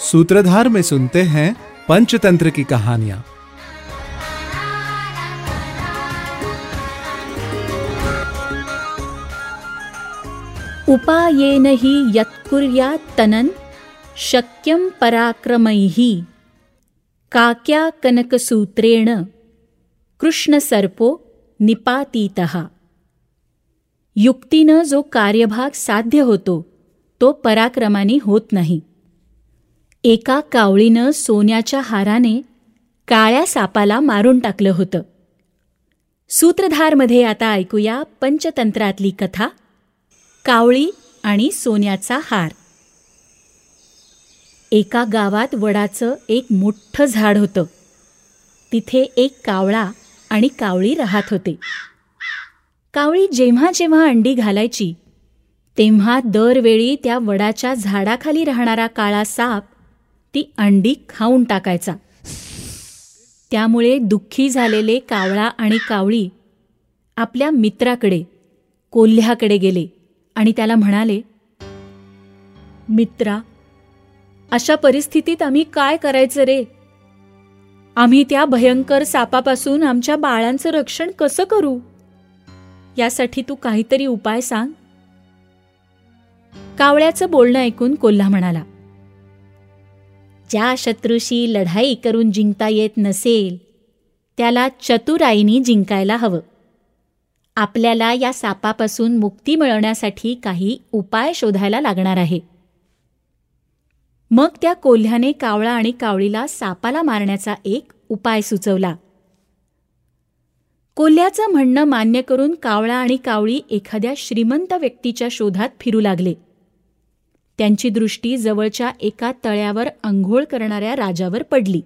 सूत्रधार में सुनते हैं पंचतंत्र की कहानियाँ। उपायेन हि यत्कुर्यात् तनन्, शक्यं पराक्रमैः। काक्या कनकसूत्रेण कृष्णसर्पो निपातीतः। युक्तीनं जो कार्यभाग साध्य होतो तो पराक्रमाने होत नाही। एका कावळीनं सोन्याच्या हाराने काळ्या सापाला मारून टाकलं होतं. सूत्रधारमध्ये आता ऐकूया पंचतंत्रातली कथा कावळी आणि सोन्याचा हार. एका गावात वडाचं एक मोठं झाड होतं. तिथे एक कावळा आणि कावळी राहत होते. कावळी जेव्हा जेव्हा अंडी घालायची तेव्हा दरवेळी त्या वडाच्या झाडाखाली राहणारा काळा साप ती अंडी खाऊन टाकायचा. त्यामुळे दुःखी झालेले कावळा आणि कावळी आपल्या मित्राकडे कोल्ह्याकडे गेले आणि त्याला म्हणाले मित्रा अशा परिस्थितीत आम्ही काय करायचं रे? आम्ही त्या भयंकर सापापासून आमच्या बाळांचं रक्षण कसं करू? यासाठी तू काहीतरी उपाय सांग. कावळ्याचं बोलणं ऐकून कोल्हा म्हणाला ज्या शत्रूशी लढाई करून जिंकता येत नसेल त्याला चतुराईनी जिंकायला हवं. आपल्याला या सापापासून मुक्ती मिळवण्यासाठी काही उपाय शोधायला लागणार आहे. मग त्या कोल्ह्याने कावळा आणि कावळीला सापाला मारण्याचा एक उपाय सुचवला. कोल्ह्याचं म्हणणं मान्य करून कावळा आणि कावळी एखाद्या श्रीमंत व्यक्तीच्या शोधात फिरू लागले. त्यांची दृष्टी जवळच्या एका तळ्यावर अंघोळ करणाऱ्या राजावर पडली.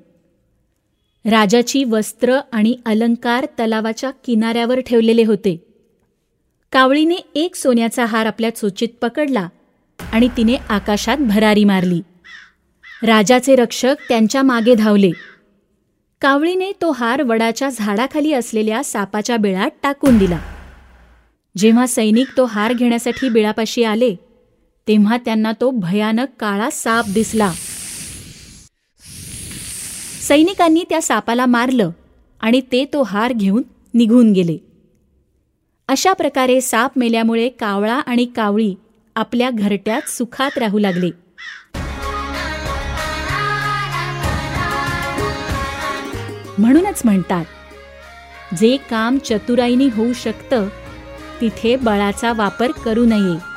राजाची वस्त्र आणि अलंकार तलावाच्या किनाऱ्यावर ठेवलेले होते. कावळीने एक सोन्याचा हार आपल्या चोचीत पकडला आणि तिने आकाशात भरारी मारली. राजाचे रक्षक त्यांच्या मागे धावले. कावळीने तो हार वडाच्या झाडाखाली असलेल्या सापाच्या बिळात टाकून दिला. जेव्हा सैनिक तो हार घेण्यासाठी बिळापाशी आले तेव्हा त्यांना तो भयानक काळा साप दिसला. सैनिकांनी त्या सापाला मारलं आणि ते तो हार घेऊन निघून गेले. अशा प्रकारे साप मेल्यामुळे कावळा आणि कावळी आपल्या घरट्यात सुखात राहू लागले. म्हणूनच म्हणतात जे काम चतुराईने होऊ शकतं तिथे बळाचा वापर करू नये.